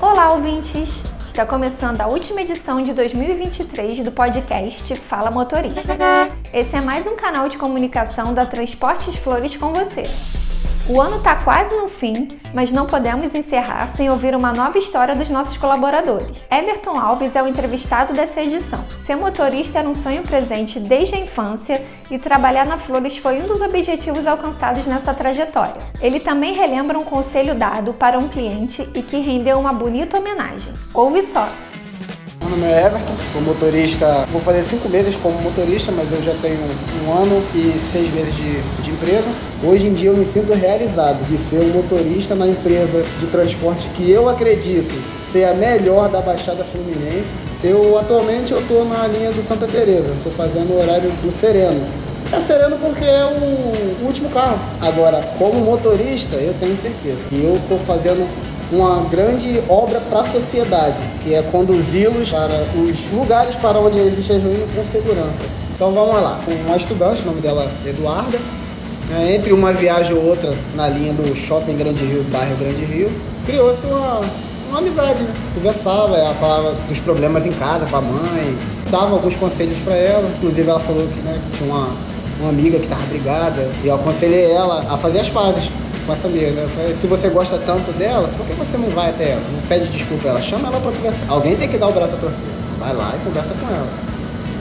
Olá, ouvintes! Está começando a última edição de 2023 do podcast Fala Motorista. Esse é mais um canal de comunicação da Transportes Flores com você. O ano está quase no fim, mas não podemos encerrar sem ouvir uma nova história dos nossos colaboradores. Everton Alves é o entrevistado dessa edição. Ser motorista era um sonho presente desde a infância e trabalhar na Flores foi um dos objetivos alcançados nessa trajetória. Ele também relembra um conselho dado para um cliente e que rendeu uma bonita homenagem. Ouve só! Meu nome é Everton, sou motorista, vou fazer cinco meses como motorista, mas eu já tenho um ano e seis meses de, de empresa. Hoje em dia eu me sinto realizado de ser um motorista na empresa de transporte que eu acredito ser a melhor da Baixada Fluminense. Eu atualmente eu estou na linha do Santa Teresa, estou fazendo o horário do Sereno. É sereno porque é o último carro. Agora, como motorista, eu tenho certeza. E eu estou fazendo uma grande obra para a sociedade, que é conduzi-los para os lugares para onde eles estejam indo com segurança. Então vamos lá, uma estudante, o nome dela é Eduarda, né, entre uma viagem ou outra na linha do Shopping Grande Rio, bairro Grande Rio, criou-se uma, uma amizade, né? Conversava, ela falava dos problemas em casa com a mãe, dava alguns conselhos para ela, inclusive ela falou que né, tinha uma, uma amiga que estava brigada, e eu aconselhei ela a fazer as pazes com essa amiga. Né? Se você gosta tanto dela, por que você não vai até ela? Não pede desculpa ela, chama ela para conversar. Alguém tem que dar o braço a torcer. Vai lá e conversa com ela.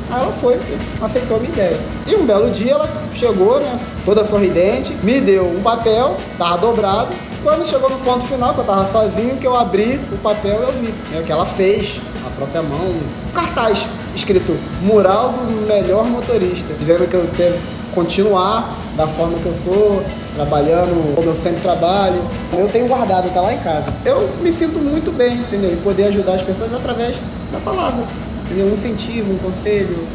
Aí ela foi, aceitou a minha ideia. E um belo dia ela chegou, né, toda sorridente, me deu um papel, tava dobrado. Quando chegou no ponto final, que eu tava sozinho, que eu abri o papel eu vi né, que ela fez, a própria mão, um cartaz escrito Mural do Melhor Motorista, dizendo que eu tenho que continuar da forma que eu sou, trabalhando como eu sempre trabalho. Eu tenho guardado, tá lá em casa. Eu me sinto muito bem, entendeu? Em poder ajudar as pessoas através da palavra. Entendeu? Um incentivo, um conselho.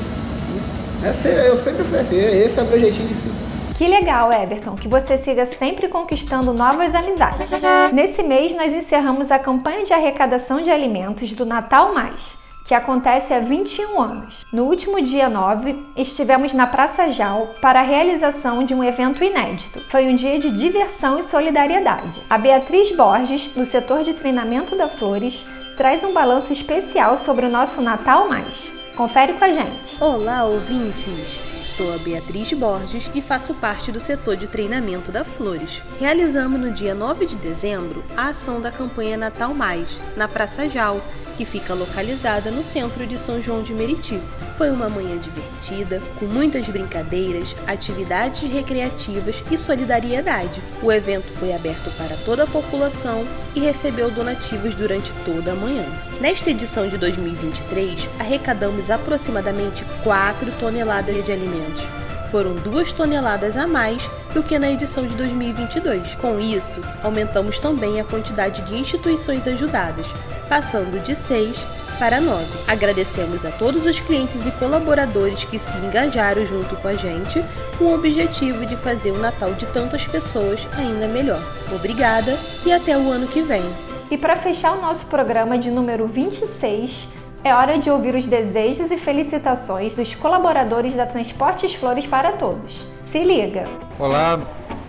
Esse, eu sempre falei assim, esse é o meu jeitinho de ser. Que legal, Everton, que você siga sempre conquistando novas amizades. Nesse mês, nós encerramos a campanha de arrecadação de alimentos do Natal Mais que acontece há 21 anos. No último dia 9, estivemos na Praça Jal para a realização de um evento inédito. Foi um dia de diversão e solidariedade. A Beatriz Borges, do setor de treinamento da Flores, traz um balanço especial sobre o nosso Natal Mais. Confere com a gente. Olá, ouvintes! Sou a Beatriz Borges e faço parte do setor de treinamento da Flores. Realizamos no dia 9 de dezembro a ação da campanha Natal Mais, na Praça Jal, que fica localizada no centro de São João de Meriti. Foi uma manhã divertida, com muitas brincadeiras, atividades recreativas e solidariedade. O evento foi aberto para toda a população e recebeu donativos durante toda a manhã. Nesta edição de 2023, arrecadamos aproximadamente 4 toneladas de alimentos. Foram 2 toneladas a mais do que na edição de 2022. Com isso, aumentamos também a quantidade de instituições ajudadas, passando de 6 para 9. Agradecemos a todos os clientes e colaboradores que se engajaram junto com a gente com o objetivo de fazer o Natal de tantas pessoas ainda melhor. Obrigada e até o ano que vem. E para fechar o nosso programa de número 26, é hora de ouvir os desejos e felicitações dos colaboradores da Transportes Flores para Todos. Se liga! Olá,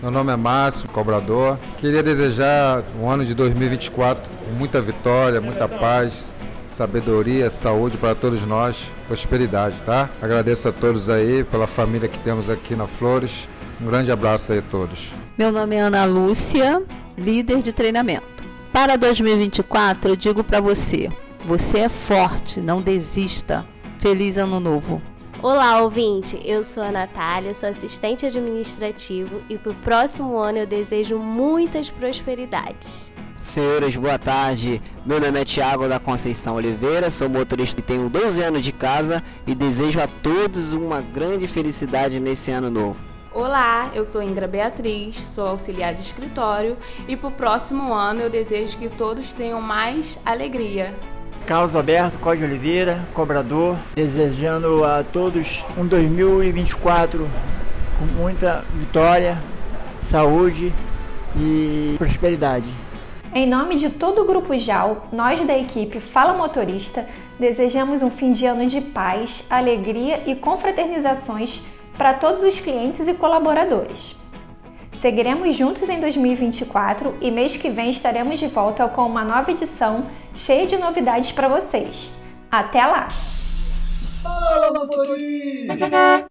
meu nome é Márcio, cobrador. Queria desejar um ano de 2024 com muita vitória, muita paz, sabedoria, saúde para todos nós, prosperidade, tá? Agradeço a todos aí pela família que temos aqui na Flores. Um grande abraço aí a todos. Meu nome é Ana Lúcia, líder de treinamento. Para 2024, eu digo para você: você é forte, não desista. Feliz Ano Novo! Olá, ouvinte! Eu sou a Natália, sou assistente administrativo e para o próximo ano eu desejo muitas prosperidades. Senhores, boa tarde. Meu nome é Tiago da Conceição Oliveira, sou motorista e tenho 12 anos de casa e desejo a todos uma grande felicidade nesse ano novo. Olá, eu sou Indra Beatriz, sou auxiliar de escritório e para o próximo ano eu desejo que todos tenham mais alegria. Carlos Alberto Código Oliveira, cobrador, desejando a todos um 2024 com muita vitória, saúde e prosperidade. Em nome de todo o Grupo JAL, nós da equipe Fala Motorista desejamos um fim de ano de paz, alegria e confraternizações para todos os clientes e colaboradores. Seguiremos juntos em 2024 e mês que vem estaremos de volta com uma nova edição cheia de novidades para vocês. Até lá! Fala, motorista!